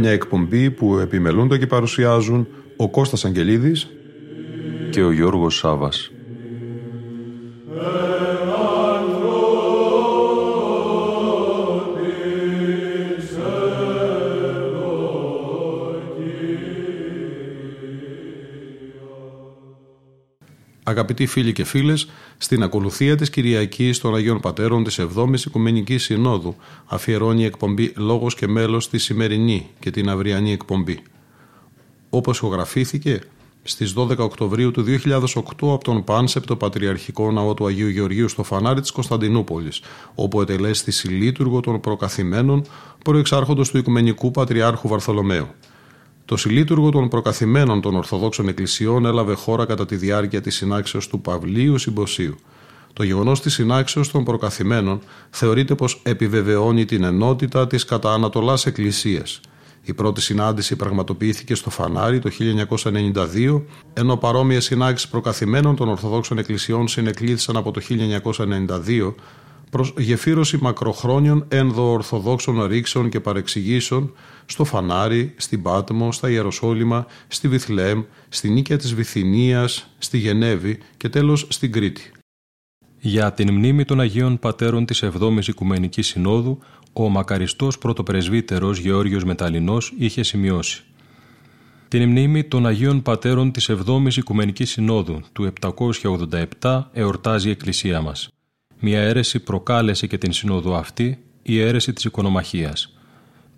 Μια εκπομπή που επιμελούνται και παρουσιάζουν ο Κώστας Αγγελίδης και ο Γιώργος Σάβας. Αγαπητοί φίλοι και φίλες, στην ακολουθία της Κυριακής των Αγίων Πατέρων της 7η Οικουμενικής Συνόδου αφιερώνει η εκπομπή Λόγος και Μέλος τη σημερινή και την αυριανή εκπομπή. Όπως ηχογραφήθηκε στις 12 Οκτωβρίου του 2008 από τον Πάνσεπτο Πατριαρχικό Ναό του Αγίου Γεωργίου στο φανάρι της Κωνσταντινούπολης, όπου ετελέστη συλλήτουργο των προκαθημένων προεξάρχοντο του Οικουμενικού Πατριάρχου Βαρθολομαίου. Το συλλήτουργο των προκαθημένων των Ορθοδόξων Εκκλησιών έλαβε χώρα κατά τη διάρκεια της συνάξεως του Παυλίου Συμποσίου. Το γεγονός της συνάξεως των προκαθημένων θεωρείται πως επιβεβαιώνει την ενότητα της κατά Ανατολάς Εκκλησίας. Η πρώτη συνάντηση πραγματοποιήθηκε στο Φανάρι το 1992, ενώ παρόμοιες συνάξεις προκαθημένων των Ορθοδόξων Εκκλησιών συνεκλήθησαν από το 1992 προς γεφύρωση μακροχρόνιων ενδοορθοδόξων ρήξεων και παρεξηγήσεων στο Φανάρι, στην Πάτμο, στα Ιεροσόλυμα, στη Βιθλέμ, στη Νίκαια της Βυθινίας, στη Γενέβη και τέλος στην Κρήτη. Για την μνήμη των Αγίων Πατέρων της 7ης Οικουμενικής Συνόδου, ο μακαριστός πρωτοπρεσβύτερος Γεώργιος Μεταλλινός είχε σημειώσει την μνήμη των Αγίων Πατέρων της 7ης Οικουμενικής Συνόδου του 787 εορτάζει η Εκκλησία μας. Μια αίρεση προκάλεσε και την Συνόδο αυτή, η αίρεση της οικονομαχίας.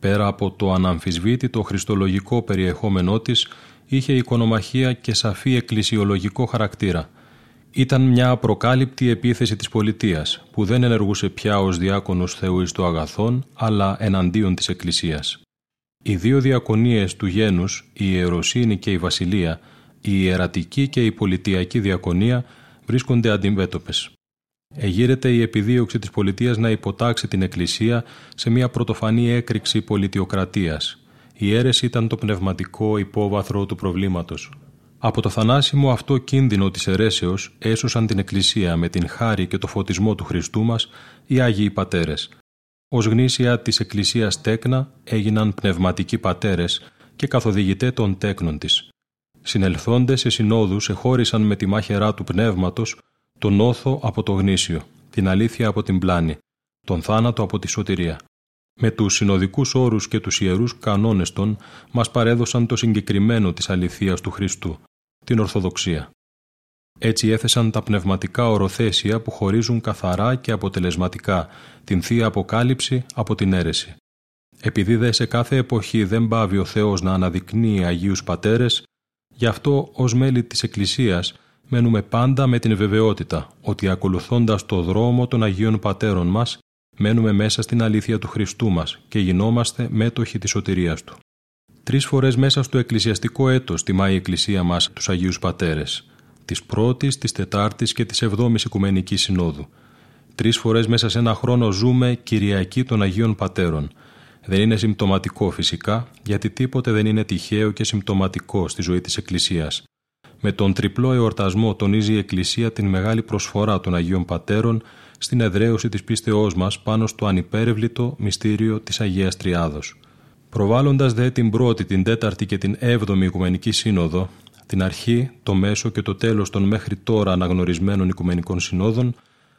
Πέρα από το αναμφισβήτητο χριστολογικό περιεχόμενό της, είχε οικονομαχία και σαφή εκκλησιολογικό χαρακτήρα. Ήταν μια απροκάλυπτη επίθεση της πολιτείας, που δεν ενεργούσε πια ως διάκονος Θεού εις το αγαθόν, αλλά εναντίον της Εκκλησίας. Οι δύο διακονίες του γένους, η ιεροσύνη και η βασιλεία, η ιερατική και η πολιτιακή διακονία, βρίσκονται αντιμέτωπες εγείρεται η επιδίωξη της πολιτείας να υποτάξει την Εκκλησία σε μια πρωτοφανή έκρηξη πολιτιοκρατίας. Η αίρεση ήταν το πνευματικό υπόβαθρο του προβλήματος. Από το θανάσιμο αυτό κίνδυνο της αιρέσεως έσωσαν την Εκκλησία με την χάρη και το φωτισμό του Χριστού μας οι Άγιοι Πατέρες. Ως γνήσια της Εκκλησίας τέκνα έγιναν πνευματικοί πατέρες και καθοδηγητέ των τέκνων της. Συνελθόντες σε συνόδους εχώρισαν με τη μάχαιρά του πνεύματος τον όθο από το γνήσιο, την αλήθεια από την πλάνη, τον θάνατο από τη σωτηρία. Με τους συνοδικούς όρους και τους ιερούς κανόνες των μας παρέδωσαν το συγκεκριμένο της αληθείας του Χριστού, την Ορθοδοξία. Έτσι έθεσαν τα πνευματικά οροθέσια που χωρίζουν καθαρά και αποτελεσματικά την Θεία Αποκάλυψη από την αίρεση. Επειδή δε σε κάθε εποχή δεν πάβει ο Θεός να αναδεικνύει Αγίους Πατέρες, γι' αυτό ως μέλη της Εκκλησίας μένουμε πάντα με την βεβαιότητα ότι ακολουθώντας το δρόμο των Αγίων Πατέρων μας, μένουμε μέσα στην αλήθεια του Χριστού μας και γινόμαστε μέτοχοι της σωτηρίας Του. Τρεις φορές μέσα στο εκκλησιαστικό έτος τιμάει η Εκκλησία μας τους Αγίους Πατέρες, της πρώτης, της τετάρτης και της εβδόμης Οικουμενικής Συνόδου. Τρεις φορές μέσα σε ένα χρόνο ζούμε Κυριακή των Αγίων Πατέρων. Δεν είναι συμπτωματικό φυσικά, γιατί τίποτε δεν είναι τυχαίο και συμπτωματικό στη ζωή της Εκκλησίας. Με τον τριπλό εορτασμό τονίζει η Εκκλησία την μεγάλη προσφορά των Αγίων Πατέρων στην εδραίωση της πίστεώς μας πάνω στο ανυπέρευλητο μυστήριο της Αγίας Τριάδος. Προβάλλοντας δε την πρώτη, την τέταρτη και την έβδομη Οικουμενική Σύνοδο, την αρχή, το μέσο και το τέλος των μέχρι τώρα αναγνωρισμένων Οικουμενικών Συνόδων,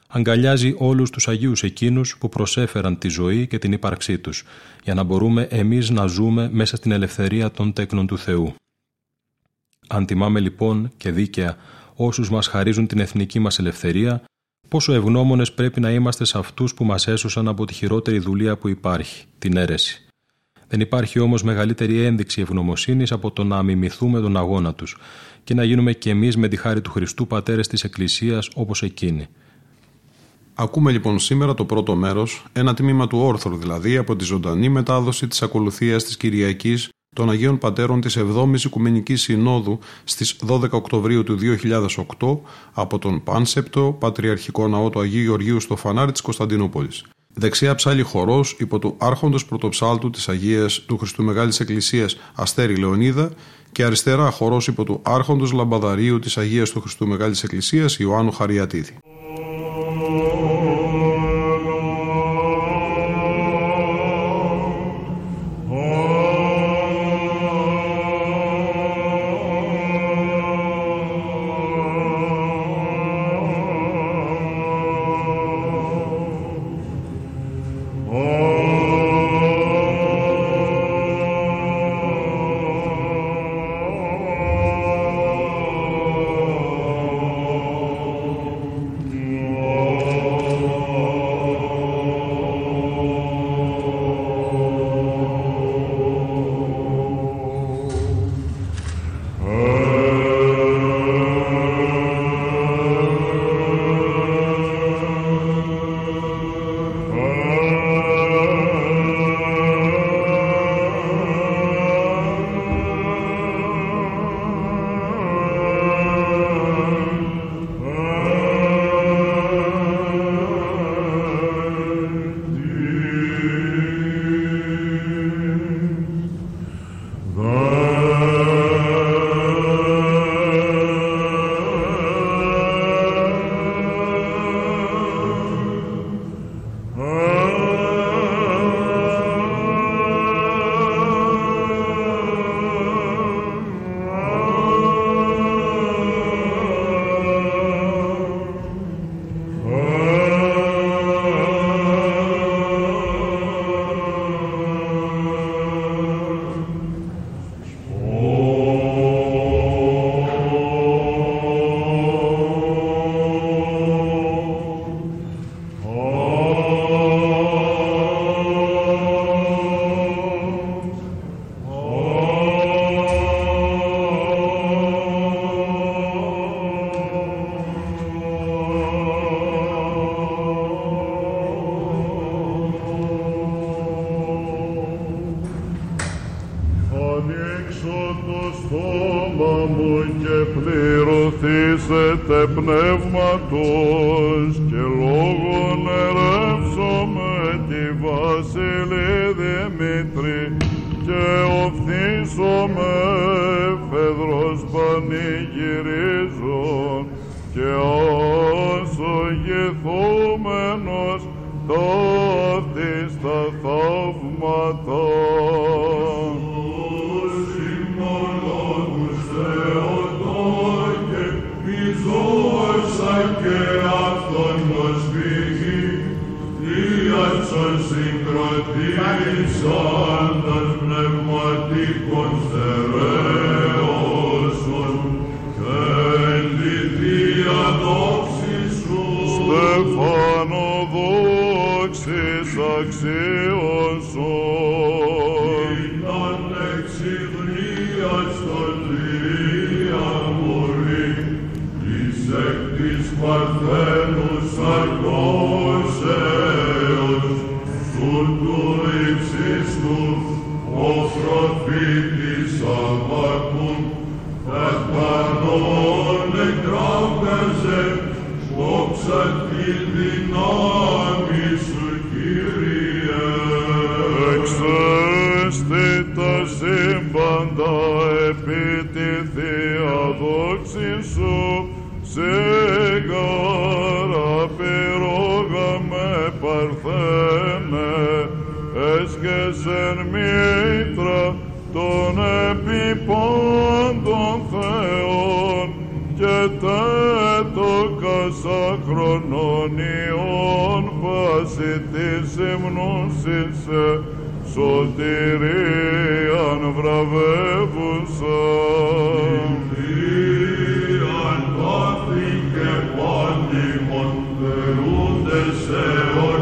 αγκαλιάζει όλους τους Αγίους εκείνους που προσέφεραν τη ζωή και την ύπαρξή τους, για να μπορούμε εμείς να ζούμε μέσα στην ελευθερία των τέκνων του Θεού. Αν τιμάμε λοιπόν και δίκαια όσους μας χαρίζουν την εθνική μας ελευθερία, πόσο ευγνώμονες πρέπει να είμαστε σε αυτούς που μας έσωσαν από τη χειρότερη δουλεία που υπάρχει, την αίρεση. Δεν υπάρχει όμως μεγαλύτερη ένδειξη ευγνωμοσύνης από το να μιμηθούμε τον αγώνα τους και να γίνουμε κι εμείς με τη χάρη του Χριστού πατέρες της Εκκλησίας όπως εκείνη. Ακούμε λοιπόν σήμερα το πρώτο μέρος, ένα τμήμα του όρθρου δηλαδή, από τη ζωντανή μετάδοση της ακολουθίας της Κυριακής των Αγίων Πατέρων της 7ης Οικουμενικής Συνόδου στις 12 Οκτωβρίου του 2008 από τον Πάνσεπτο Πατριαρχικό Ναό του Αγίου Γεωργίου στο Φανάρι της Κωνσταντινούπολης. Δεξιά ψάλει χορός υπό του άρχοντος πρωτοψάλτου της Αγίας του Χριστού Μεγάλης Εκκλησίας Αστέρη Λεωνίδα και αριστερά χορός υπό του άρχοντος λαμπαδαρίου της Αγίας του Χριστού Μεγάλης Εκκλησίας Ιωάννου Χαριατίδη. Parthene, esque sen miei τον εξ αυτής τεχθέντας ιερός απειλή,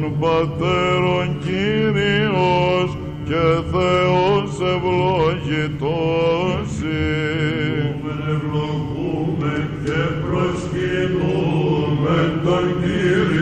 των πατέρων Κύριος και Θεός ευλογητός. Ευλογούμε και προσκυνούμε τον Κύριο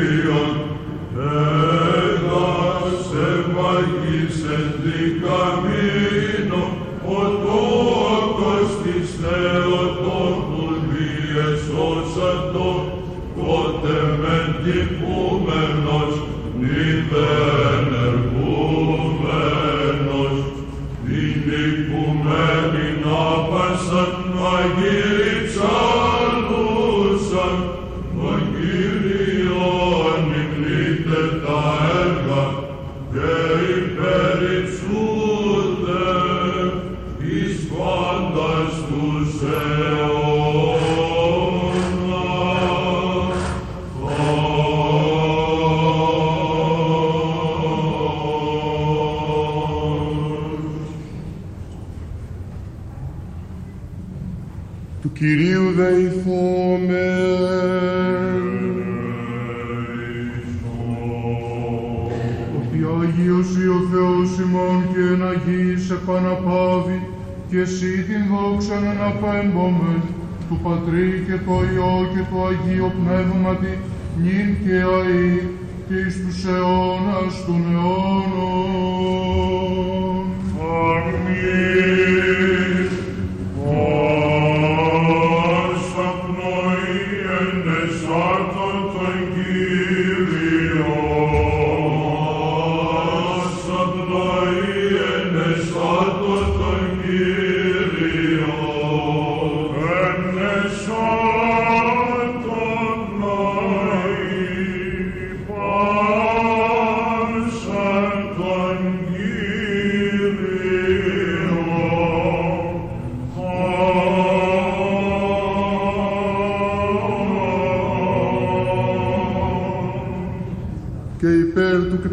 Αγίο Πνεύματι νυν και αεί και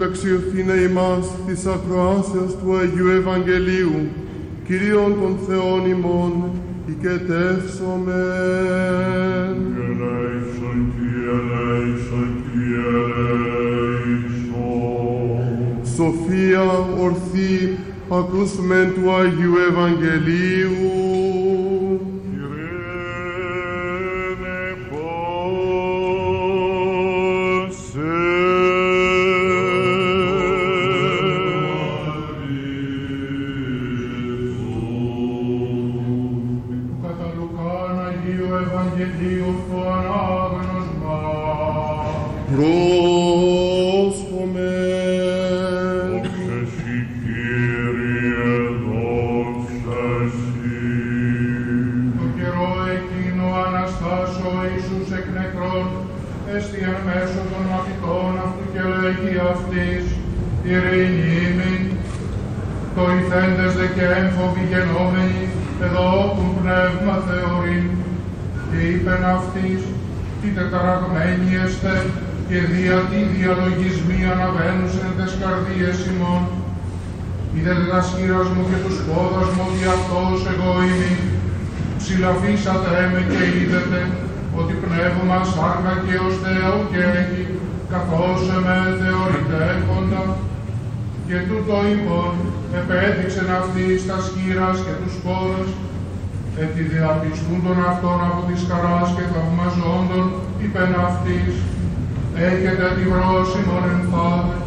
υπέρ του καταξιωθήνε ημάς της ακροάσεως του Αγίου Ευαγγελίου, Κυρίων των Θεών ημών, οικετεύσομεν. Ελέησον, Κύριε, ελέησον, Κύριε, ελέησον. Σοφία ορθή, ακούσμεν του Αγίου Ευαγγελίου. Δια τι διαλογισμοί αναβαίνουσεν τες καρδίες ημών, είδετε τα σχήρας μου και τους πόδας μου ότι αυτός εγώ είμαι. Ψηλαφίσατε με και είδετε ότι πνεύμα σάρκα και ως Θεό και έχει, καθώς εμέ θεωρητέχοντα. Και τούτο λοιπόν επέδειξεν αυτή στα σχήρας και τους πόδας, ετι διαπιστούν τον αυτόν από της χαράς και θαυμαζόντων, είπεν αυτής, έχετε τη βρόσιμον εμφάδε,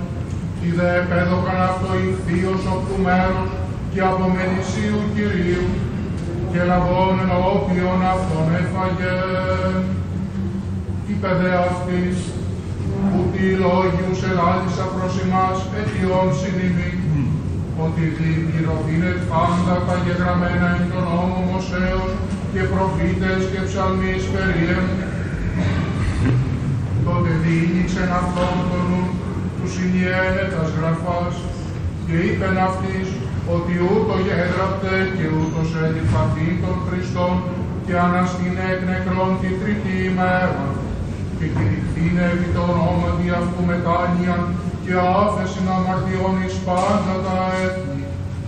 οι δε επέδωκαν αυτό ηχθείος οπτού μέρους και από μενησίου Κυρίου και λαβών ενώπιον αυτόν έφαγε. Είπε δε αυτής, που τι λόγιους ελάλησα προς εμάς αιτιών συνειμή, ότι διπληρωθήνε πάντα τα γεγραμμένα εν τον νόμο Μωσέως και προφήτες και ψαλμείς περίεμ, τότε διήνυξεν αυτόν τον νου του συνιένε τας γραφάς και είπεν αυτής ότι ούτω γέγραπτε και ούτως ediφαθεί των Χριστών και αναστήνε εκ νεκρών τη τρίτη ημέρα και κηρυχθήνε επί το ονόματι αυτού μετάνοιαν και άφεσιν αμαρτιών εις πάντα τα έθνη,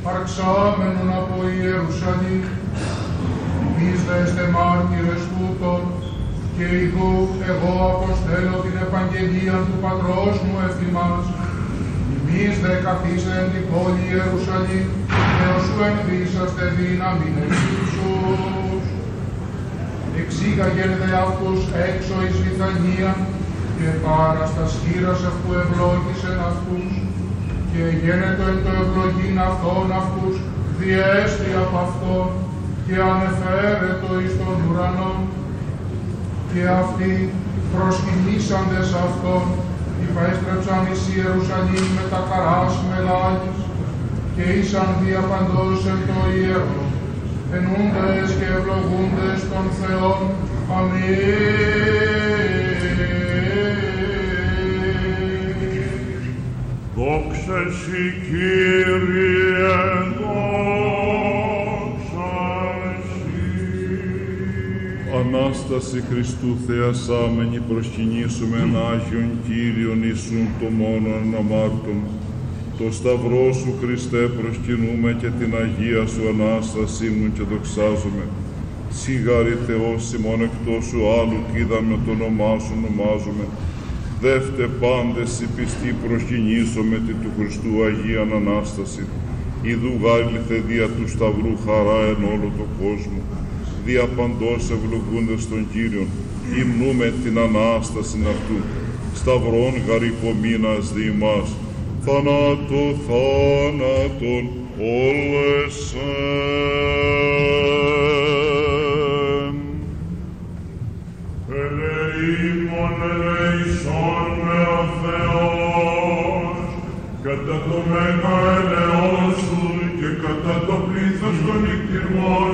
παρξάμενον από Ιερουσαλήμ. Εμείς δε εστε μάρτυρες τούτων, και ιδού εγώ αποστέλω την επαγγελία του Πατρός μου ευθυμάς. Εμείς δε καθίσε εν την πόλη Ιερουσαλήμ, και όσου ενδύσαστε δύναμη Ιησούς. Εξήγαγεν δε αυτούς έξω εις Βηθανία, και πάρα στα σχήρας αυτού ευλόγησεν αυτούς, και γένετο εν το ευλογήν αυτών αυτούς, διέστη από αυτόν, και ανεφέρετο εις τον ουρανό, και αυτοί προσκυνήσαντες αυτόν, υπέστρεψαν εις Ιερουσαλήμ με τα χαράς μελάγης, και ήσαν διαπαντός εν το ιερό, ενούντες και ευλογούντες των Θεών. Αμήν. Δόξα Συ Κύριε, Ανάσταση Χριστού θεασάμενη προσκυνήσουμε εν Άγιον Κύριον Ιησούν το μόνον αμάρτων. Το Σταυρό Σου Χριστέ προσκυνούμε και την Αγία Σου Ανάστασή μου και δοξάζουμε. Σιγάρι Θεός ημών εκτός Σου άλλου κι είδαμε το όνομά Σου ονομάζουμε. Δεύτε πάντες οι πιστοί προσκυνήσομαι τη του Χριστού Αγίαν Ανάσταση. Ιδού γάλιθε δια του Σταυρού χαρά εν όλο το κόσμο. Δια παντός ευλογούντες τον Κύριον, υμνούμε την Ανάσταση αυτού. Σταυρών γαρυπομείνας δι' ημάς, θανάτω θάνατον όλεσεν. Ελεήμων ελεησόν με ο Θεός, κατά το μέγα ελεόν σου και κατά το πλήθος των νυχτηρμών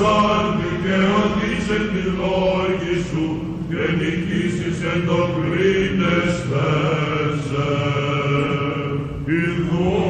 όπως αν δικαιωτήσε τη λόγη σου και νικήσεις εν το κρίνεστεσαι. Ιδούγας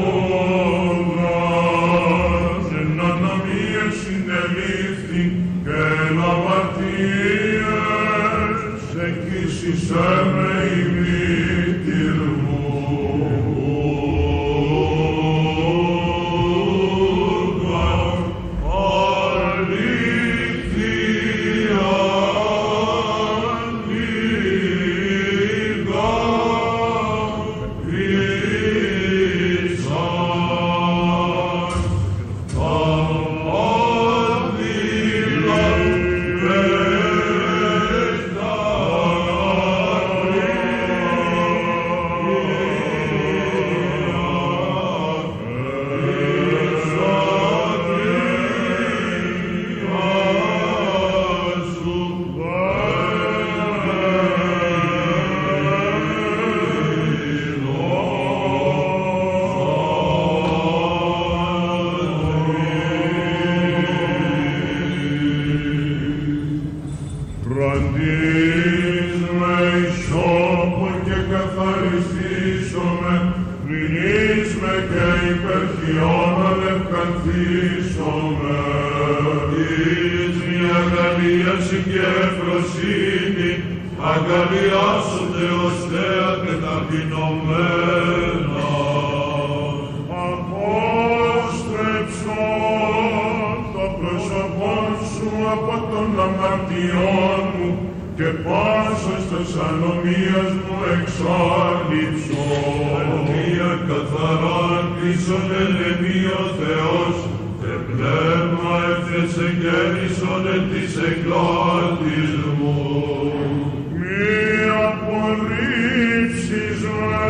αμαρτιών μου και πάσος της ανομίας μου εξάλληψω. Μία καθαρά πίσον ελεμή ο Θεός και πνεύμα έφτιασε και ρίσονε της εγκλάτης μου. Μη απορρίψεις με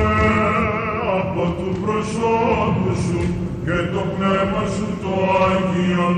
από του προσώπου σου και το πνεύμα σου το Άγιον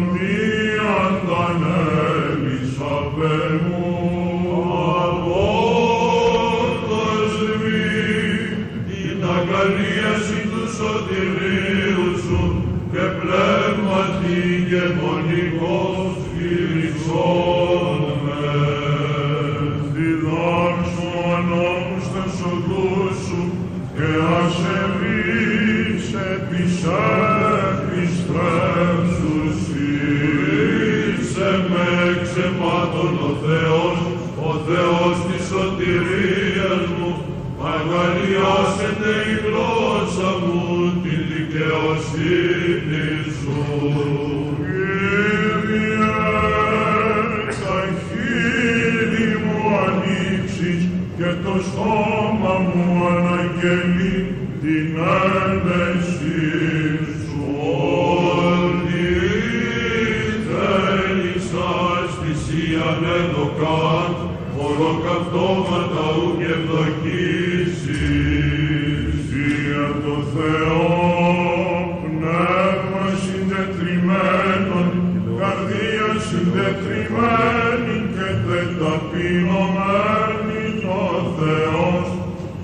τετριμένη και τεταπεινωμένης το Θεός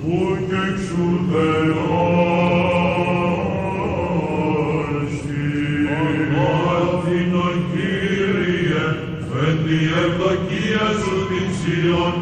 που και εξουδεώσει. Ονόθινο Κύριε, φέτει ευδοκία σου την Σιών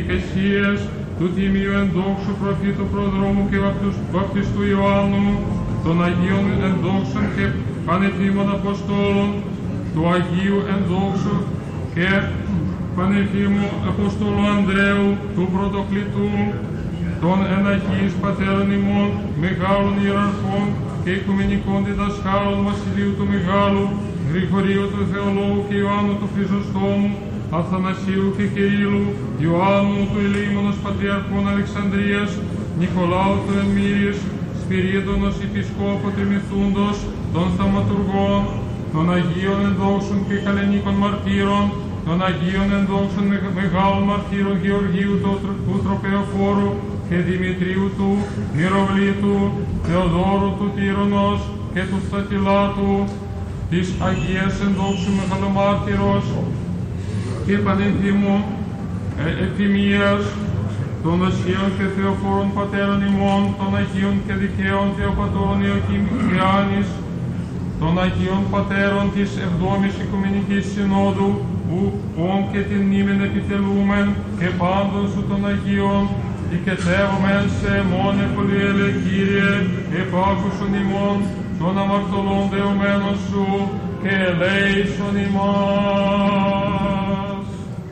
εκκλησίας του Τιμίου Ενδόξου Προφήτου Προδρόμου και Βαπτιστού Ιωάννου, των Αγίων Ενδόξων και Πανεφήμων Αποστόλων, του Αγίου Ενδόξου και Πανεφήμου Αποστόλου Ανδρέου, του Πρωτοκλητού, των Εναχής Πατέρων ημών, Μεγάλων Ιεραρχών και Οικουμενικών Διδασκάλων Βασιλείου του Μεγάλου, Γρηγορίου του Θεολόγου και Ιωάννου του Χρυσοστόμου, Αθανασίου και Κυρίλου, Ιωάννου του Ηλίμωνος Πατριαρχών Αλεξανδρίας, Νικολάου του Εμμύριες, Σπυρίδωνος Επισκόπου Τριμηθούντος, των Θαματουργών, των Αγίων Ενδόξων και Καλλινίκων Μαρτύρων, των Αγίων Ενδόξων Μεγάλων Μαρτύρων Γεωργίου του Τροπεοφόρου και Δημητρίου του Μυροβλήτου, Θεοδόρου του Τύρονος και του Στατιλάτου, της Αγίας Ενδόξου Μεγαλομάρτυρος και Πανενθήμου ε, Εφημίας, των Ασίων και Θεοφόρων Πατέρων ημών, των Αγίων και Δικαίων Θεοπατώρων Ιωκημιάνης, των Αγίων Πατέρων της Εβδόμης Οικουμενικής Συνόδου, που όν και την μνήμην επιτελούμεν και πάντων σου των Αγίων, οικετεύομεν σε εμών επολιέλε Κύριε, επάκουσον ημών, των αμαρτωλών δεωμένων σου, και ελέησον ημάς.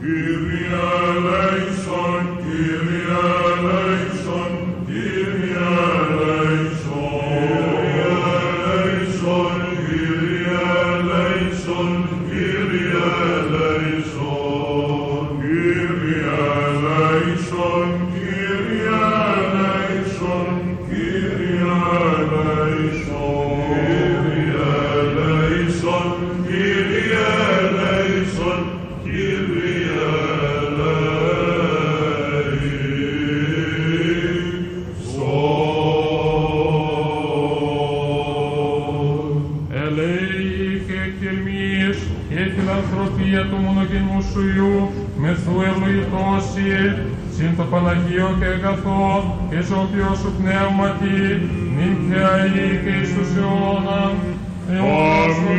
Kyrie eleison, Kyrie eleison, Kyrie eleison. Συν το Παναγίο και αγαθός και σώπιο σου πνεύματι, νυν και αή και εις τους αιώναν, αιώνας των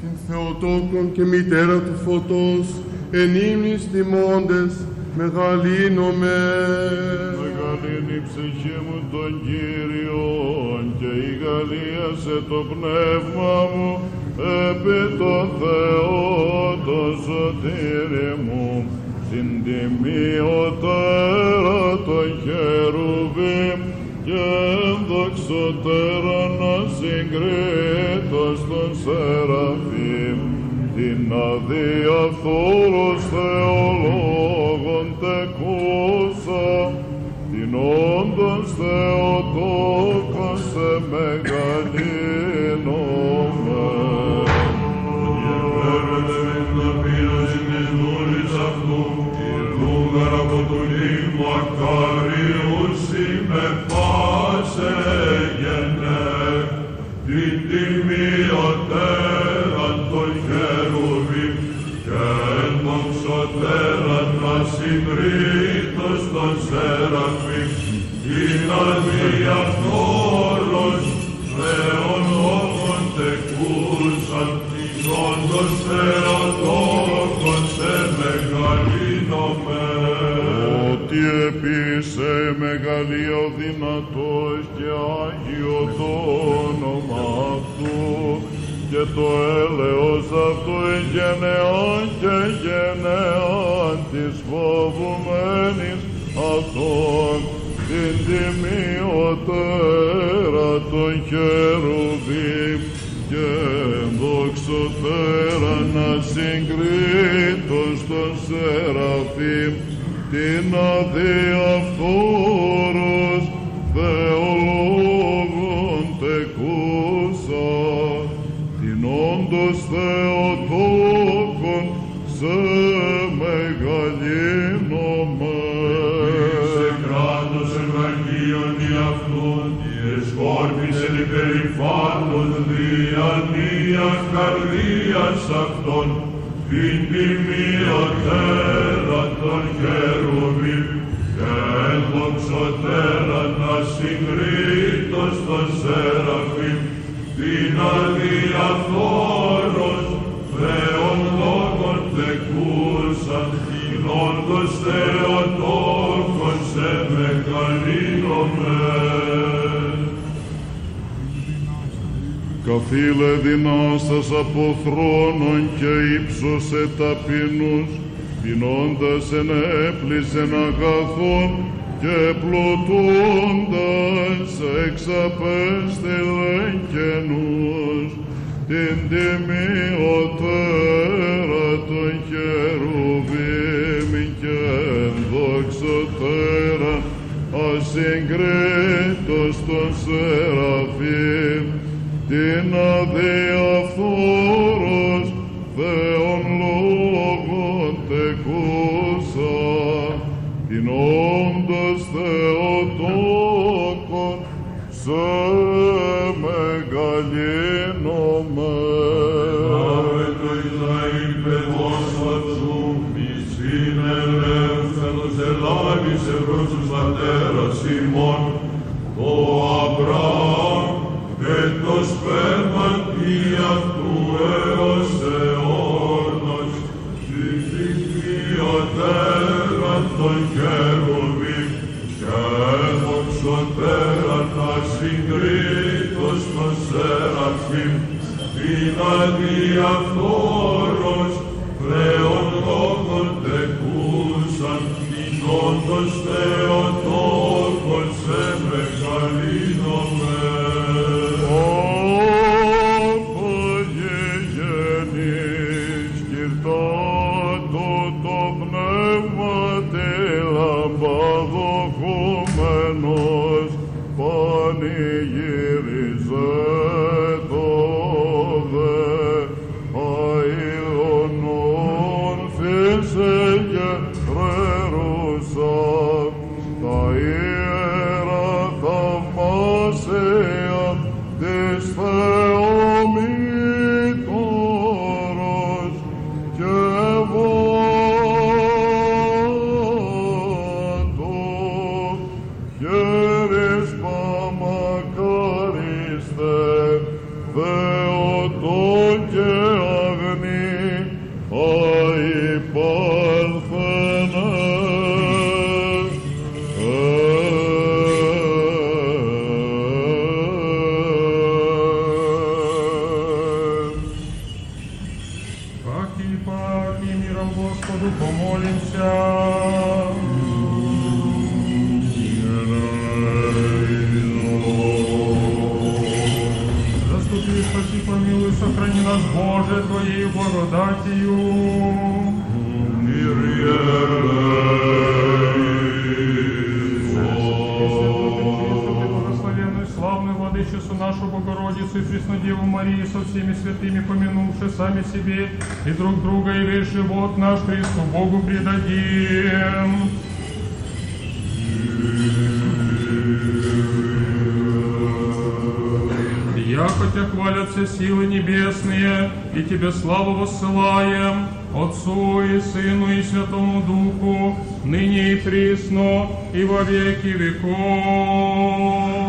την Θεοτόκον και μητέρα του φωτός, εν ύμνης τιμώντες, μεγαλύνομαι. Μεγαλύνει η ψυχή μου τον Κύριον και η γαλίασε το πνεύμα μου Spirit. Συγκρίτως των Σεραφείμ την αδιαφθόρος Θεόν λόγων τεκούσαν την όντως Θεοτόκον σε μεγαλύνομαι. Ότι επίσε μεγαλεία ο δυνατός και Άγιο το όνομα Αυτού και το έλεος Αυτού η γενεάν και γενεάν της φοβουμένης Αυτόν την τιμιωτέρα των χερουβίμ και δοξωτέρα να συγκρίτω στον Σεραφείμ. Την αδιαφθόρος καρδίας αυτών, την τιμιωτέρα των χερουβίμ, και ενδοξωτέρα να συγκρίτως των Σεραφείμ, την Φίλε δυνάστας από θρόνων και ύψωσε ταπεινούς, πεινώντας ενέπλησεν αγαθών και πλουτούντας εξαπέστειλεν καινούς, την τιμιωτέρα των χερουβίμ και ενδοξωτέρα ασυγκρίτως των σεραφείμ, την αδιαφθόρος Θεόν λόγων τεκούσα, την όντως Θεοτόκον σε μεγαλύνομαι. Ave το Ισραήλ παιδός φατσού, εις είναι ελεύθερος ελάβεις ευρώς τους πατέρας ημών, το Αβραάμ συγκρίτως των σεραφείμ, την αδιαφθόρος se Богородицу и Преснодеву Марию со всеми святыми, помянувши сами себе и друг друга, и весь живот наш Христу Богу предадим. Я, хотя хвалятся силы небесные, и Тебе славу воссылаем, Отцу и Сыну и Святому Духу, ныне и присно, и во веки веков.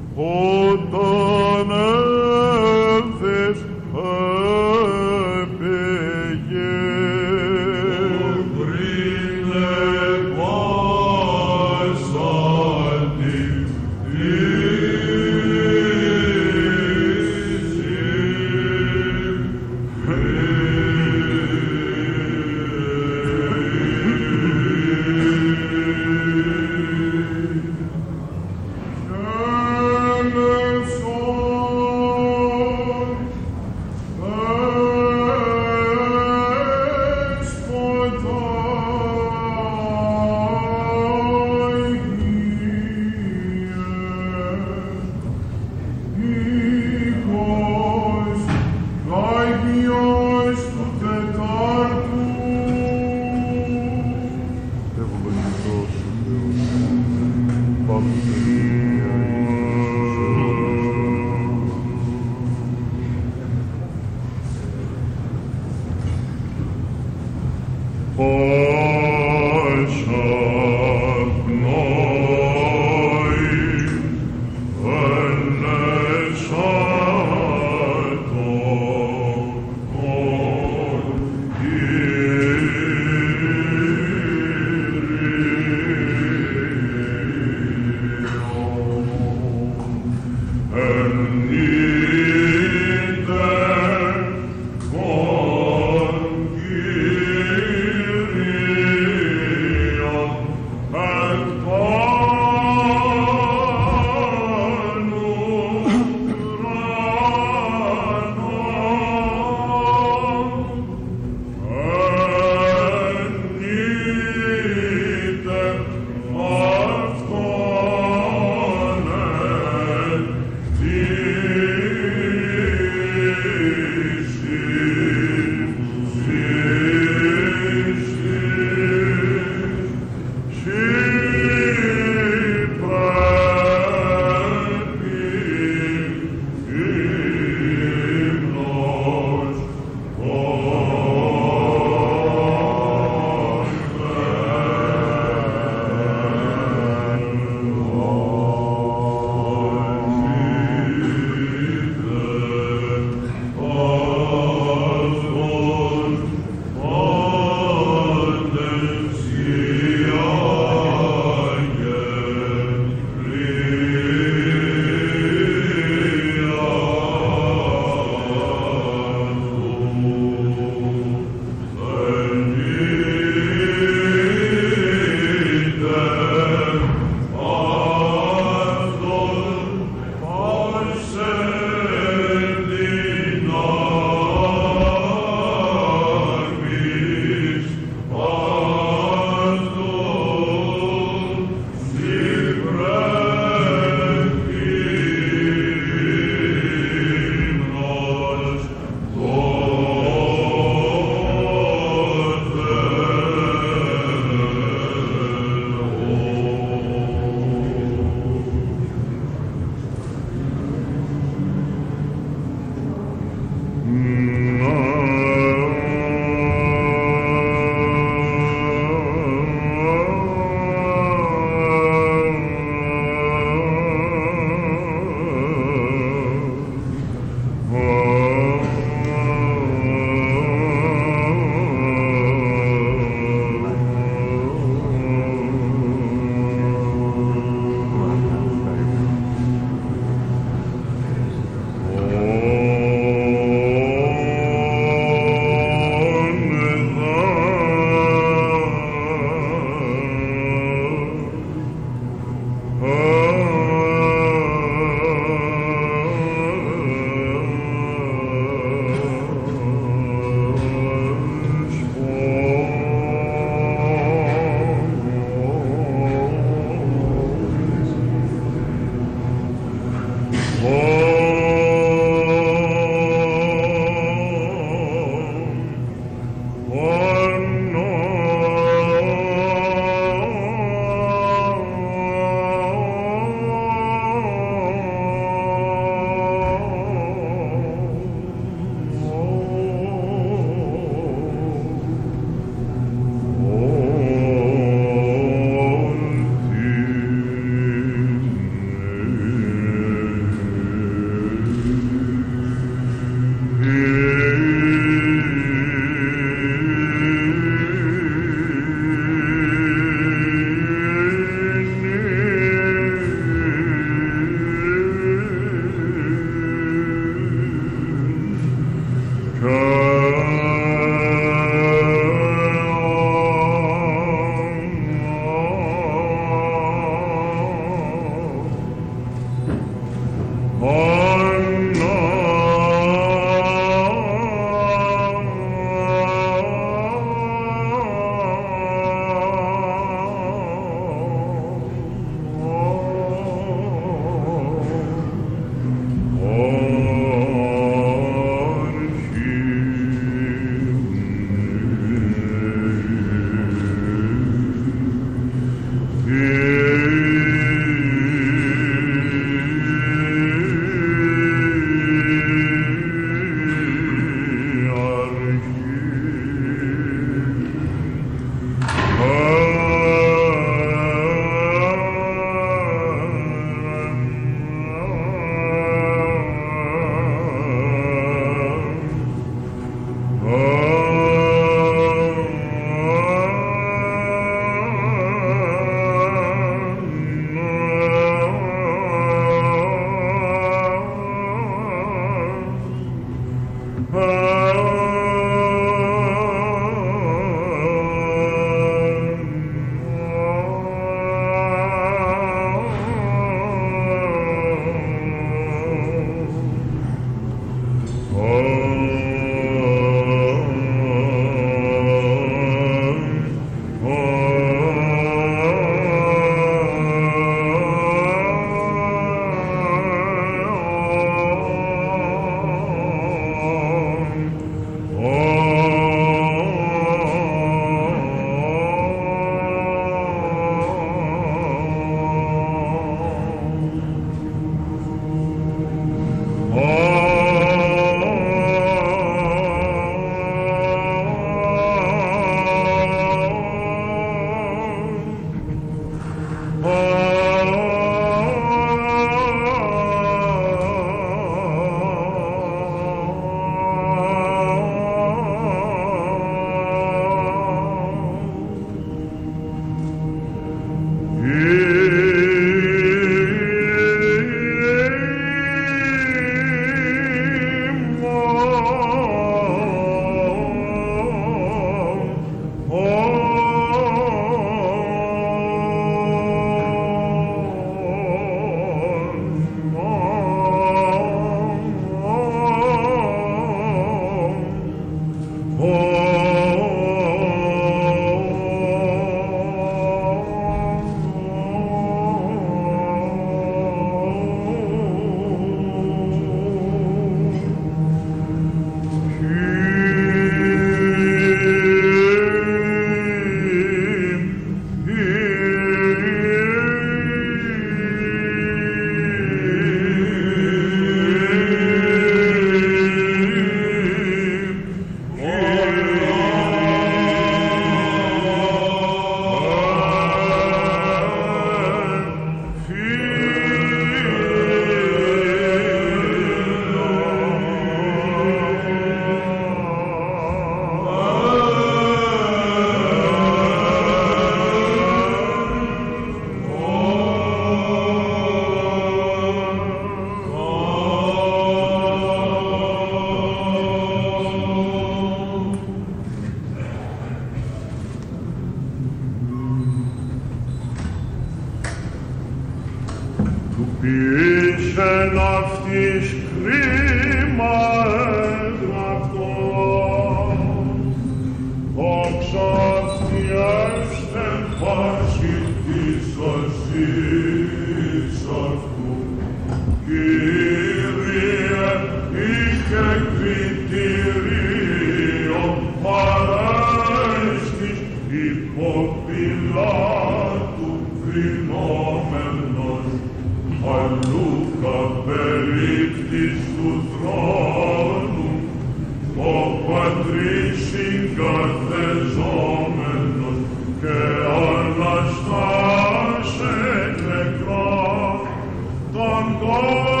Oh.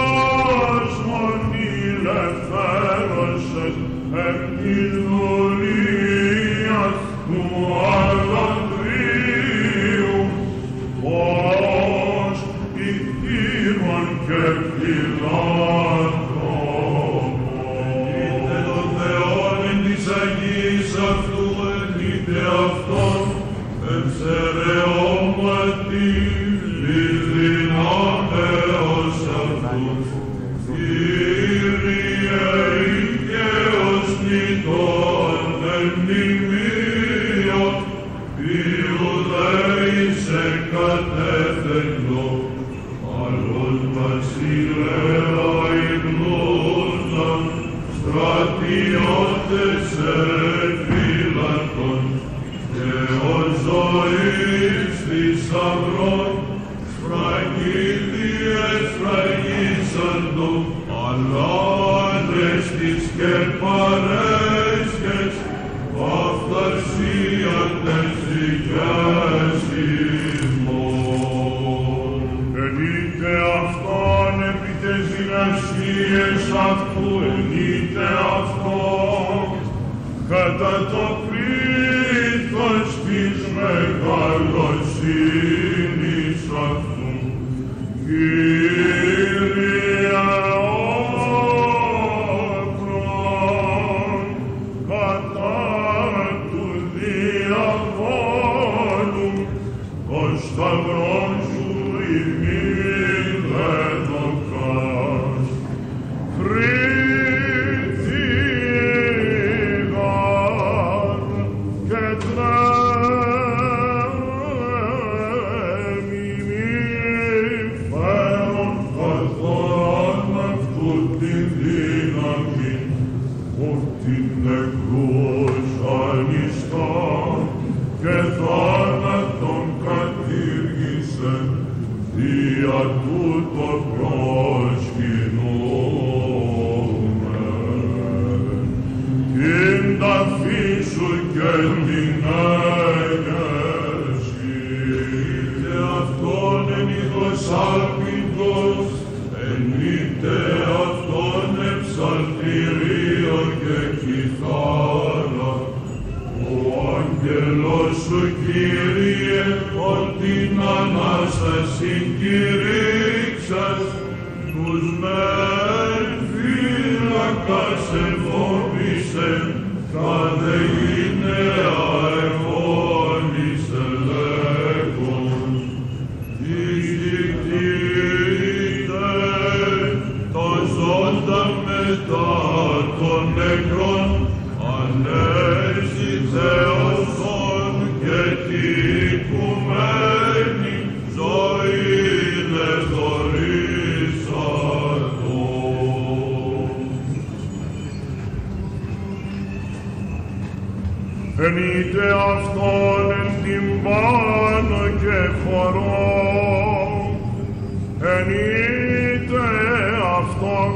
αυτόν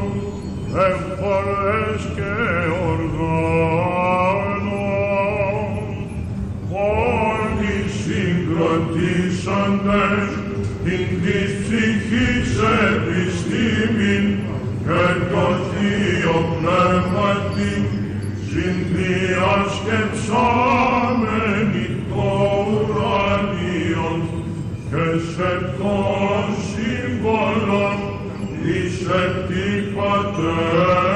εμφορές και οργάνων όλοι συγκροτήσαντες την της ψυχής επιστήμην και το Θείο Πνεύμα την συνδιασκεψάμενη το ουρανίον και σε το σύμβολο schleppt die Partei.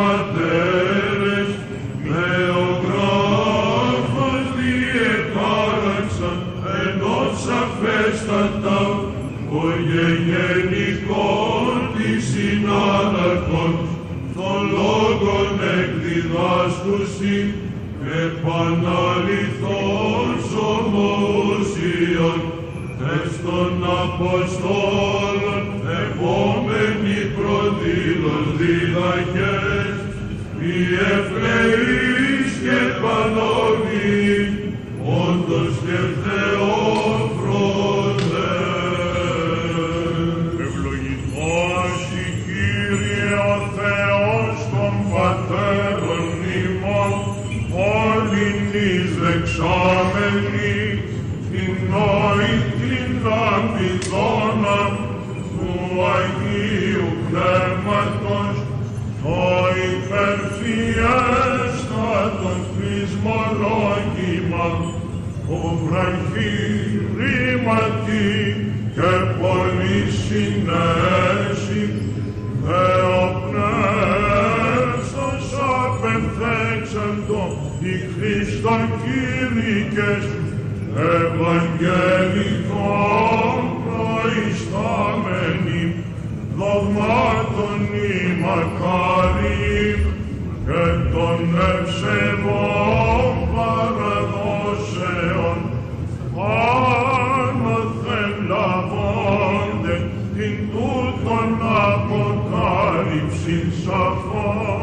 Κάπου suffer.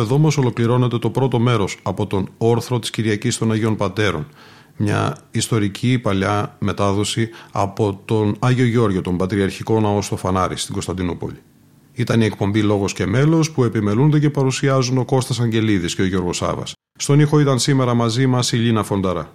Εδώ όμω ολοκληρώνεται το πρώτο μέρος από τον όρθρο της Κυριακής των Αγίων Πατέρων. Μια ιστορική παλιά μετάδοση από τον Άγιο Γιώργιο, τον Πατριαρχικό Ναό στο Φανάρι, στην Κωνσταντινούπολη. Ήταν η εκπομπή Λόγος και Μέλος που επιμελούνται και παρουσιάζουν ο Κώστας Αγγελίδης και ο Γιώργος Σάβας. Στον ήχο ήταν σήμερα μαζί μας η Λίνα Φονταρά.